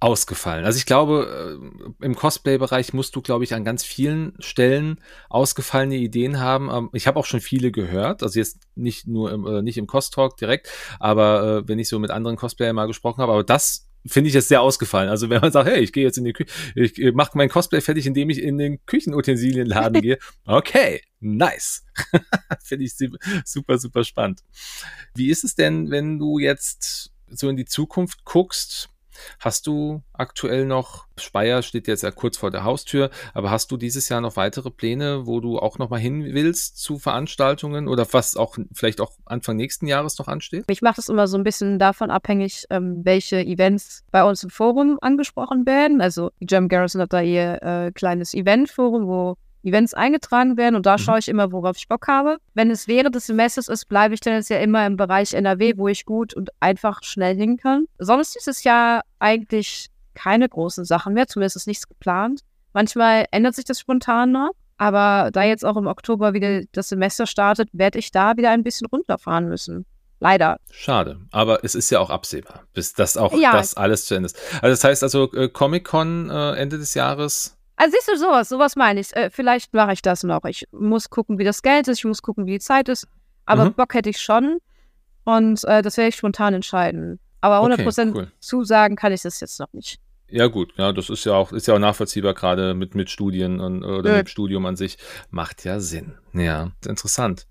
ausgefallen. Also ich glaube, äh, im Cosplay-Bereich musst du, glaube ich, an ganz vielen Stellen ausgefallene Ideen haben. Ähm, ich habe auch schon viele gehört, also jetzt nicht nur im, äh, nicht im Cost-Talk direkt, aber äh, wenn ich so mit anderen Cosplayern mal gesprochen habe, aber das finde ich es sehr ausgefallen. Also wenn man sagt, hey, ich gehe jetzt in die Küche, ich mache mein Cosplay fertig, indem ich in den Küchenutensilienladen gehe. Okay, nice. finde ich super, super spannend. Wie ist es denn, wenn du jetzt so in die Zukunft guckst? Hast du aktuell noch, Speyer steht jetzt ja kurz vor der Haustür, aber hast du dieses Jahr noch weitere Pläne, wo du auch noch mal hin willst zu Veranstaltungen oder was auch vielleicht auch Anfang nächsten Jahres noch ansteht? Ich mache das immer so ein bisschen davon abhängig, ähm, welche Events bei uns im Forum angesprochen werden. Also German Garrison hat da ihr äh, kleines Eventforum, wo Events eingetragen werden und da mhm. schaue ich immer, worauf ich Bock habe. Wenn es während des Semesters ist, bleibe ich dann jetzt ja immer im Bereich NRW, wo ich gut und einfach schnell hin kann. Sonst dieses Jahr eigentlich keine großen Sachen mehr, zumindest ist nichts geplant. Manchmal ändert sich das spontan noch, aber da jetzt auch im Oktober wieder das Semester startet, werde ich da wieder ein bisschen runterfahren müssen. Leider. Schade. Aber es ist ja auch absehbar, bis das auch ja. das alles zu Ende ist. Also das heißt also äh, Comic-Con äh, Ende des Jahres also siehst du sowas, sowas meine ich. Äh, vielleicht mache ich das noch. Ich muss gucken, wie das Geld ist, ich muss gucken, wie die Zeit ist. Aber mhm. Bock hätte ich schon. Und äh, das werde ich spontan entscheiden. Aber 100% okay, cool. zusagen kann ich das jetzt noch nicht. Ja, gut, ja, das ist ja auch, ist ja auch nachvollziehbar, gerade mit, mit Studien und, oder ja. mit Studium an sich. Macht ja Sinn. Ja, interessant.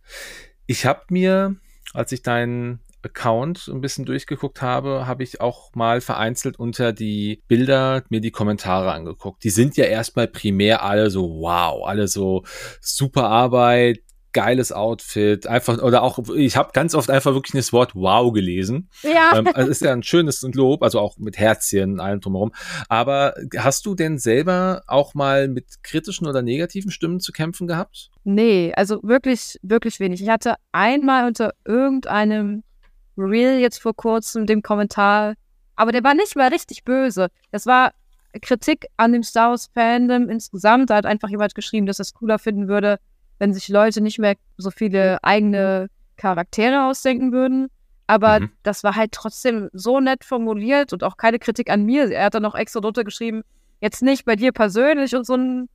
Ich habe mir, als ich deinen Account ein bisschen durchgeguckt habe, habe ich auch mal vereinzelt unter die Bilder mir die Kommentare angeguckt. Die sind ja erstmal primär alle so wow, alle so super Arbeit, geiles Outfit, einfach oder auch ich habe ganz oft einfach wirklich das Wort wow gelesen. Ja. Ähm, also ist ja ein schönes Lob, also auch mit Herzchen allem drumherum. Aber hast du denn selber auch mal mit kritischen oder negativen Stimmen zu kämpfen gehabt? Nee, also wirklich wirklich wenig. Ich hatte einmal unter irgendeinem Real jetzt vor kurzem dem Kommentar, aber der war nicht mal richtig böse. Das war Kritik an dem Star Wars Fandom insgesamt. Da hat einfach jemand geschrieben, dass er es cooler finden würde, wenn sich Leute nicht mehr so viele eigene Charaktere ausdenken würden. Aber mhm. das war halt trotzdem so nett formuliert und auch keine Kritik an mir. Er hat dann noch extra drunter geschrieben, jetzt nicht bei dir persönlich und so ein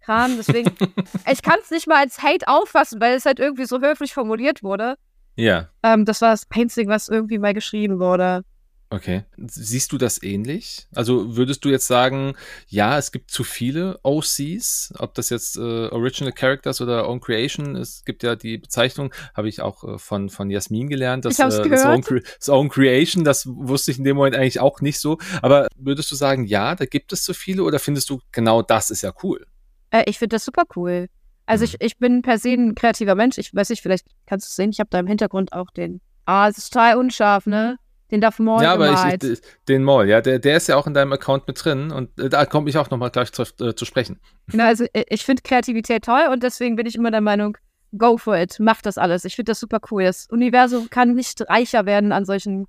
Kran. Deswegen, ich kann es nicht mal als Hate auffassen, weil es halt irgendwie so höflich formuliert wurde. Ja. Ähm, das war das Einzige, was irgendwie mal geschrieben wurde. Okay. Siehst du das ähnlich? Also würdest du jetzt sagen, ja, es gibt zu viele OCs, ob das jetzt äh, Original Characters oder Own Creation, es gibt ja die Bezeichnung, habe ich auch äh, von, von Jasmin gelernt, dass, äh, das, Own das, Own Creation, das wusste ich in dem Moment eigentlich auch nicht so. Aber würdest du sagen, ja, da gibt es zu viele oder findest du genau das ist ja cool? Äh, ich finde das super cool. Also ich, ich bin per se ein kreativer Mensch. Ich weiß nicht, vielleicht kannst du es sehen. Ich habe da im Hintergrund auch den. Ah, es ist total unscharf, ne? Den Darth Maul Ja, aber ich, ich, den Maul, ja, der, der ist ja auch in deinem Account mit drin und äh, da komme ich auch nochmal gleich zu, äh, zu sprechen. Genau, also äh, ich finde Kreativität toll und deswegen bin ich immer der Meinung, go for it, mach das alles. Ich finde das super cool. Das Universum kann nicht reicher werden an solchen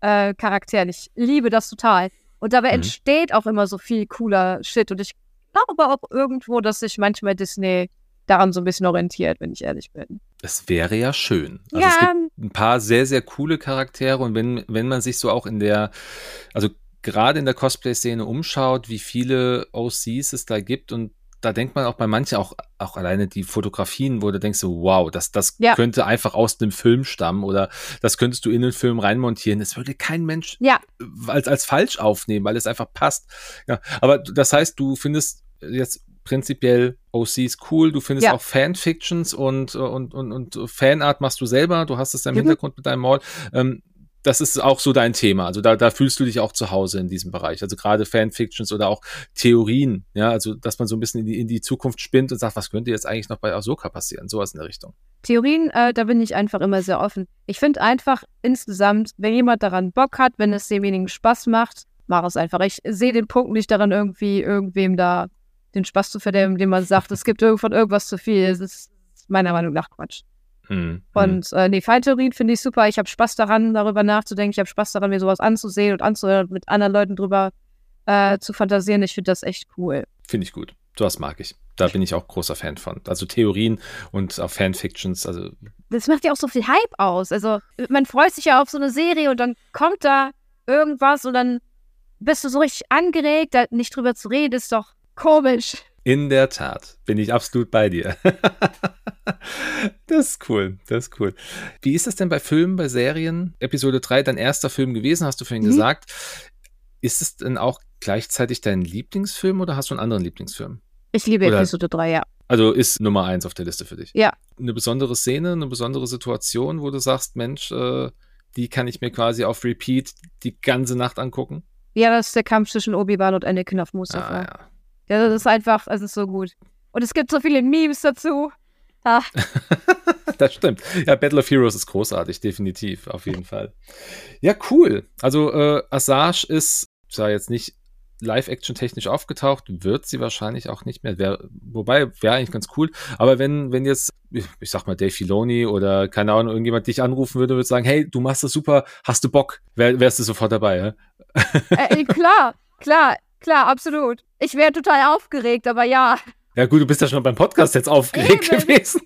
äh, Charakteren. Ich liebe das total. Und dabei mhm. entsteht auch immer so viel cooler Shit. Und ich glaube auch irgendwo, dass sich manchmal Disney daran so ein bisschen orientiert, wenn ich ehrlich bin. Es wäre ja schön. Also ja. es gibt ein paar sehr, sehr coole Charaktere und wenn, wenn man sich so auch in der, also gerade in der Cosplay-Szene umschaut, wie viele OCs es da gibt und da denkt man auch bei manchen auch, auch alleine die Fotografien, wo du denkst so, wow, das, das ja. könnte einfach aus dem Film stammen oder das könntest du in den Film reinmontieren. Das würde kein Mensch ja. als, als falsch aufnehmen, weil es einfach passt. Ja, aber das heißt, du findest jetzt prinzipiell OCs cool. Du findest ja. auch Fanfictions und, und, und, und Fanart machst du selber. Du hast es im mhm. Hintergrund mit deinem Maul. Ähm, das ist auch so dein Thema. Also da, da fühlst du dich auch zu Hause in diesem Bereich. Also gerade Fanfictions oder auch Theorien, ja, also dass man so ein bisschen in die, in die Zukunft spinnt und sagt, was könnte jetzt eigentlich noch bei Ahsoka passieren? Sowas in der Richtung. Theorien, äh, da bin ich einfach immer sehr offen. Ich finde einfach insgesamt, wenn jemand daran Bock hat, wenn es demjenigen Spaß macht, mach es einfach. Ich sehe den Punkt nicht daran, irgendwie irgendwem da den Spaß zu verderben, indem man sagt, es gibt irgendwann irgendwas zu viel. Das ist meiner Meinung nach Quatsch. Mhm. Und äh, nee, Falltheorien finde ich super. Ich habe Spaß daran, darüber nachzudenken. Ich habe Spaß daran, mir sowas anzusehen und anzuhören, mit anderen Leuten drüber äh, zu fantasieren. Ich finde das echt cool. Finde ich gut. Das mag ich. Da bin ich auch großer Fan von. Also Theorien und auch Fanfictions. Also das macht ja auch so viel Hype aus. Also man freut sich ja auf so eine Serie und dann kommt da irgendwas und dann bist du so richtig angeregt, da nicht drüber zu reden, ist doch komisch. In der Tat, bin ich absolut bei dir. das ist cool, das ist cool. Wie ist das denn bei Filmen, bei Serien? Episode 3, dein erster Film gewesen, hast du vorhin mhm. gesagt. Ist es denn auch gleichzeitig dein Lieblingsfilm oder hast du einen anderen Lieblingsfilm? Ich liebe oder, Episode 3, ja. Also ist Nummer 1 auf der Liste für dich? Ja. Eine besondere Szene, eine besondere Situation, wo du sagst, Mensch, äh, die kann ich mir quasi auf Repeat die ganze Nacht angucken? Ja, das ist der Kampf zwischen Obi-Wan und Anakin auf Mustafa. Ah, ja. Ja, das ist einfach, es ist so gut. Und es gibt so viele Memes dazu. Ah. das stimmt. Ja, Battle of Heroes ist großartig, definitiv, auf jeden Fall. Ja, cool. Also äh, Assage ist zwar jetzt nicht Live-Action-technisch aufgetaucht, wird sie wahrscheinlich auch nicht mehr. Wär, wobei, wäre eigentlich ganz cool. Aber wenn, wenn jetzt, ich sag mal, Dave Filoni oder keine Ahnung, irgendjemand dich anrufen würde, würde sagen, hey, du machst das super, hast du Bock? Wär, wärst du sofort dabei, ja? Äh, klar, klar, klar, absolut. Ich wäre total aufgeregt, aber ja. Ja, gut, du bist ja schon beim Podcast jetzt aufgeregt Eben. gewesen.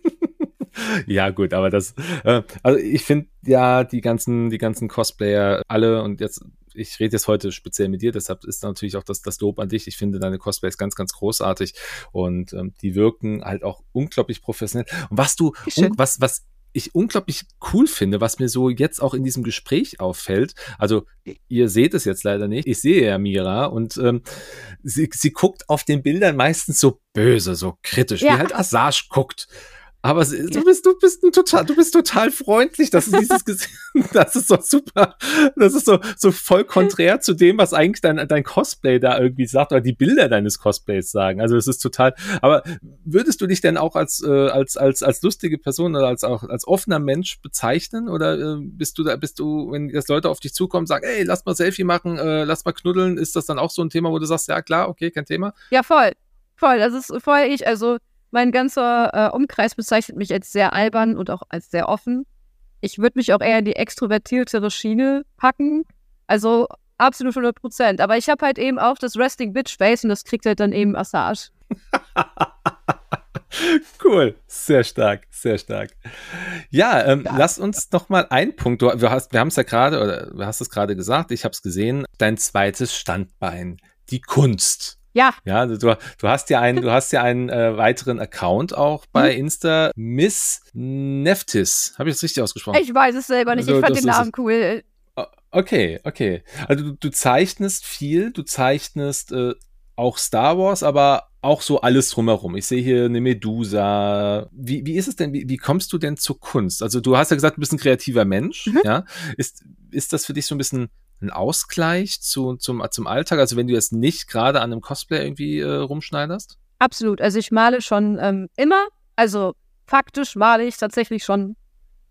ja, gut, aber das, äh, also ich finde ja die ganzen, die ganzen Cosplayer alle und jetzt ich rede jetzt heute speziell mit dir, deshalb ist natürlich auch das, das Lob an dich. Ich finde deine Cosplays ganz, ganz großartig und ähm, die wirken halt auch unglaublich professionell. Und was du, was, was ich unglaublich cool finde, was mir so jetzt auch in diesem Gespräch auffällt. Also ihr seht es jetzt leider nicht. Ich sehe ja Mira und ähm, sie, sie guckt auf den Bildern meistens so böse, so kritisch, ja. wie halt Assage guckt. Aber du bist, du bist ein total, du bist total freundlich. Das ist dieses, das ist so super. Das ist so, so voll konträr zu dem, was eigentlich dein, dein Cosplay da irgendwie sagt oder die Bilder deines Cosplays sagen. Also es ist total, aber würdest du dich denn auch als, äh, als, als, als lustige Person oder als auch, als offener Mensch bezeichnen? Oder äh, bist du da, bist du, wenn jetzt Leute auf dich zukommen, sagen, ey, lass mal Selfie machen, äh, lass mal knuddeln, ist das dann auch so ein Thema, wo du sagst, ja klar, okay, kein Thema? Ja, voll. Voll. Das ist voll ich. Also, mein ganzer äh, Umkreis bezeichnet mich als sehr albern und auch als sehr offen. Ich würde mich auch eher in die extrovertiertere Schiene packen. Also absolut 100 Prozent. Aber ich habe halt eben auch das Resting Bitch Face und das kriegt halt dann eben Assage. cool, sehr stark, sehr stark. Ja, ähm, ja. lass uns noch mal einen Punkt. Du, du hast, wir haben es ja gerade, oder du hast es gerade gesagt, ich habe es gesehen. Dein zweites Standbein, die Kunst. Ja. Ja, du, du hast ja einen, du hast ja einen äh, weiteren Account auch bei mhm. Insta, Miss Neftis. Habe ich das richtig ausgesprochen? Ich weiß es selber nicht. Also, ich fand den Namen cool. Okay, okay. Also du, du zeichnest viel, du zeichnest äh, auch Star Wars, aber auch so alles drumherum. Ich sehe hier eine Medusa. Wie, wie ist es denn? Wie, wie kommst du denn zur Kunst? Also du hast ja gesagt, du bist ein kreativer Mensch. Mhm. Ja, ist ist das für dich so ein bisschen ein Ausgleich zu, zum, zum Alltag? Also wenn du jetzt nicht gerade an einem Cosplay irgendwie äh, rumschneiderst? Absolut. Also ich male schon ähm, immer. Also faktisch male ich tatsächlich schon,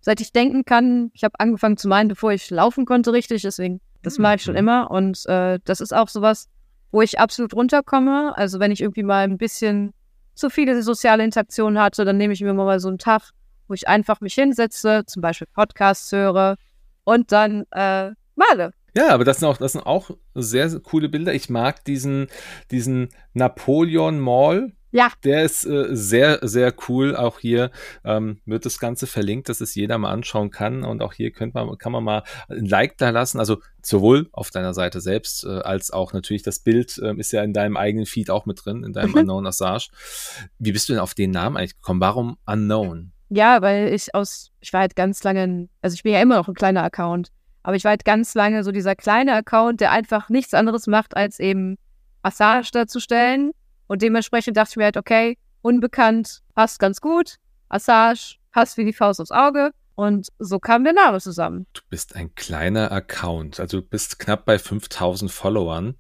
seit ich denken kann. Ich habe angefangen zu malen, bevor ich laufen konnte, richtig. Deswegen, das mhm. mache ich schon mhm. immer. Und äh, das ist auch sowas, wo ich absolut runterkomme. Also wenn ich irgendwie mal ein bisschen zu viele soziale Interaktionen hatte, dann nehme ich mir mal so einen Tag, wo ich einfach mich hinsetze, zum Beispiel Podcasts höre und dann äh, male. Ja, aber das sind auch, das sind auch sehr, sehr coole Bilder. Ich mag diesen, diesen Napoleon Mall. Ja. Der ist äh, sehr, sehr cool. Auch hier ähm, wird das Ganze verlinkt, dass es jeder mal anschauen kann. Und auch hier könnte man, kann man mal ein Like da lassen. Also sowohl auf deiner Seite selbst, äh, als auch natürlich das Bild äh, ist ja in deinem eigenen Feed auch mit drin, in deinem mhm. Unknown Assage. Wie bist du denn auf den Namen eigentlich gekommen? Warum Unknown? Ja, weil ich aus, ich war halt ganz lange, also ich bin ja immer noch ein kleiner Account. Aber ich war halt ganz lange so dieser kleine Account, der einfach nichts anderes macht, als eben Assage darzustellen. Und dementsprechend dachte ich mir halt, okay, unbekannt passt ganz gut. Assage passt wie die Faust aufs Auge. Und so kam der Name zusammen. Du bist ein kleiner Account. Also du bist knapp bei 5000 Followern.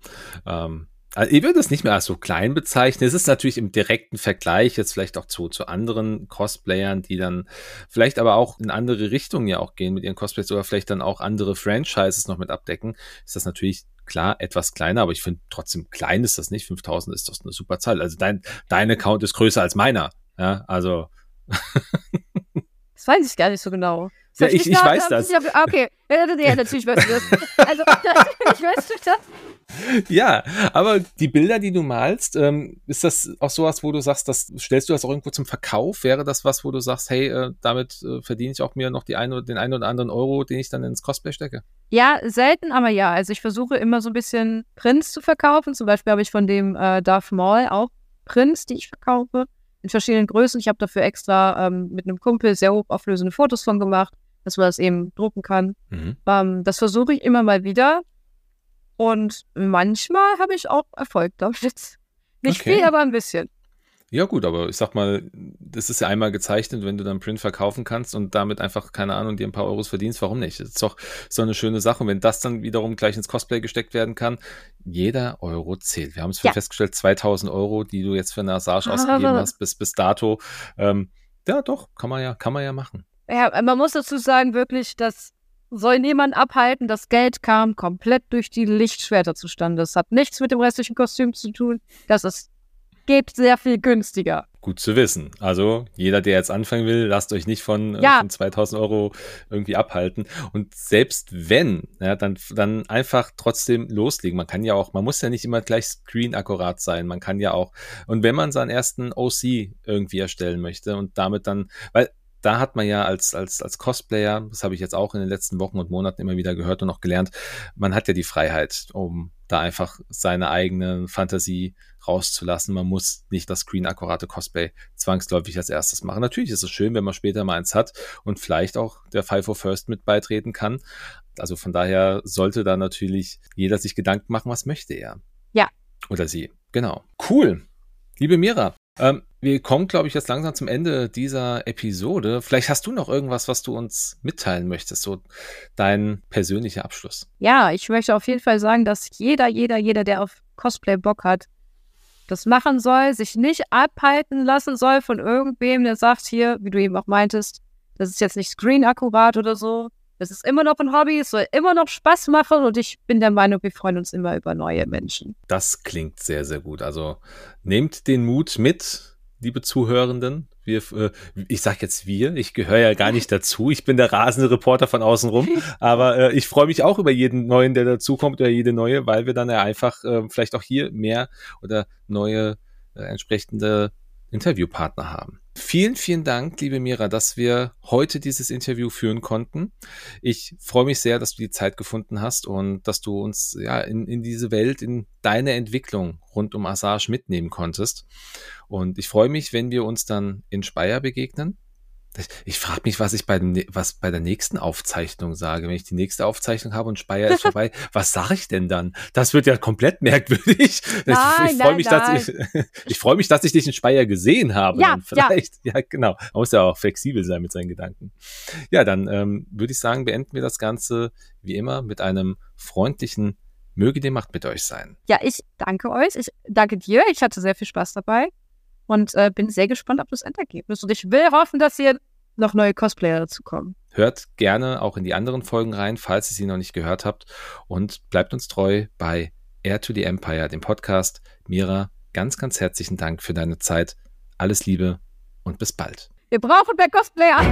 Ähm, also ich würde es nicht mehr als so klein bezeichnen. Es ist natürlich im direkten Vergleich jetzt vielleicht auch zu, zu anderen Cosplayern, die dann vielleicht aber auch in andere Richtungen ja auch gehen mit ihren Cosplays oder vielleicht dann auch andere Franchises noch mit abdecken. Ist das natürlich klar, etwas kleiner, aber ich finde trotzdem klein ist das nicht. 5000 ist das eine super Zahl. Also dein, dein Account ist größer als meiner. Ja, also. das weiß ich gar nicht so genau. Ja, ich, ich weiß das. Ah, okay, ja, natürlich weißt du das. Also, natürlich weißt du das. Ja, aber die Bilder, die du malst, ähm, ist das auch sowas, wo du sagst, das stellst du das auch irgendwo zum Verkauf? Wäre das was, wo du sagst, hey, äh, damit äh, verdiene ich auch mir noch die ein, den einen oder anderen Euro, den ich dann ins Cosplay stecke? Ja, selten, aber ja. Also ich versuche immer so ein bisschen Prints zu verkaufen. Zum Beispiel habe ich von dem äh, Darth Maul auch Prints, die ich verkaufe, in verschiedenen Größen. Ich habe dafür extra ähm, mit einem Kumpel sehr hochauflösende Fotos von gemacht dass man das eben drucken kann. Mhm. Ähm, das versuche ich immer mal wieder. Und manchmal habe ich auch Erfolg damit. Nicht okay. viel, aber ein bisschen. Ja, gut, aber ich sag mal, das ist ja einmal gezeichnet, wenn du dann Print verkaufen kannst und damit einfach, keine Ahnung, dir ein paar Euros verdienst, warum nicht? Das ist doch so eine schöne Sache. Und wenn das dann wiederum gleich ins Cosplay gesteckt werden kann, jeder Euro zählt. Wir haben es ja. festgestellt, 2000 Euro, die du jetzt für eine Assage ausgegeben hast bis, bis dato. Ähm, ja, doch, kann man ja, kann man ja machen. Ja, man muss dazu sagen, wirklich, das soll niemand abhalten. Das Geld kam komplett durch die Lichtschwerter zustande. Es hat nichts mit dem restlichen Kostüm zu tun. Das ist, geht sehr viel günstiger. Gut zu wissen. Also jeder, der jetzt anfangen will, lasst euch nicht von, äh, ja. von 2000 Euro irgendwie abhalten. Und selbst wenn, ja, dann, dann einfach trotzdem loslegen. Man kann ja auch, man muss ja nicht immer gleich screen akkurat sein. Man kann ja auch, und wenn man seinen ersten OC irgendwie erstellen möchte und damit dann, weil da hat man ja als, als, als Cosplayer, das habe ich jetzt auch in den letzten Wochen und Monaten immer wieder gehört und auch gelernt, man hat ja die Freiheit, um da einfach seine eigene Fantasie rauszulassen. Man muss nicht das screen-akkurate Cosplay zwangsläufig als erstes machen. Natürlich ist es schön, wenn man später mal eins hat und vielleicht auch der Five for First mit beitreten kann. Also von daher sollte da natürlich jeder sich Gedanken machen, was möchte er. Ja. Oder sie. Genau. Cool. Liebe Mira, ähm, wir kommen, glaube ich, jetzt langsam zum Ende dieser Episode. Vielleicht hast du noch irgendwas, was du uns mitteilen möchtest, so dein persönlicher Abschluss. Ja, ich möchte auf jeden Fall sagen, dass jeder, jeder, jeder, der auf Cosplay Bock hat, das machen soll, sich nicht abhalten lassen soll von irgendwem, der sagt hier, wie du eben auch meintest, das ist jetzt nicht screen akkurat oder so. Es ist immer noch ein Hobby, es soll immer noch Spaß machen und ich bin der Meinung, wir freuen uns immer über neue Menschen. Das klingt sehr, sehr gut. Also nehmt den Mut mit, liebe Zuhörenden. Wir, äh, ich sage jetzt wir, ich gehöre ja gar nicht dazu. Ich bin der rasende Reporter von außen rum. Aber äh, ich freue mich auch über jeden neuen, der dazukommt oder jede neue, weil wir dann ja einfach äh, vielleicht auch hier mehr oder neue äh, entsprechende Interviewpartner haben. Vielen, vielen Dank, liebe Mira, dass wir heute dieses Interview führen konnten. Ich freue mich sehr, dass du die Zeit gefunden hast und dass du uns ja in, in diese Welt, in deine Entwicklung rund um Assage mitnehmen konntest. Und ich freue mich, wenn wir uns dann in Speyer begegnen. Ich frage mich, was ich bei, dem, was bei der nächsten Aufzeichnung sage. Wenn ich die nächste Aufzeichnung habe und Speyer ist vorbei, was sage ich denn dann? Das wird ja komplett merkwürdig. Nein, ich freue mich, dass ich, ich freue mich, dass ich dich in Speyer gesehen habe. Ja, vielleicht, ja. ja, genau. Man muss ja auch flexibel sein mit seinen Gedanken. Ja, dann ähm, würde ich sagen, beenden wir das Ganze wie immer mit einem freundlichen Möge die Macht mit euch sein. Ja, ich danke euch. Ich danke dir. Ich hatte sehr viel Spaß dabei und äh, bin sehr gespannt auf das Endergebnis. Und ich will hoffen, dass hier noch neue Cosplayer dazu kommen. Hört gerne auch in die anderen Folgen rein, falls ihr sie noch nicht gehört habt. Und bleibt uns treu bei Air to the Empire, dem Podcast. Mira, ganz, ganz herzlichen Dank für deine Zeit. Alles Liebe und bis bald. Wir brauchen mehr Cosplayer.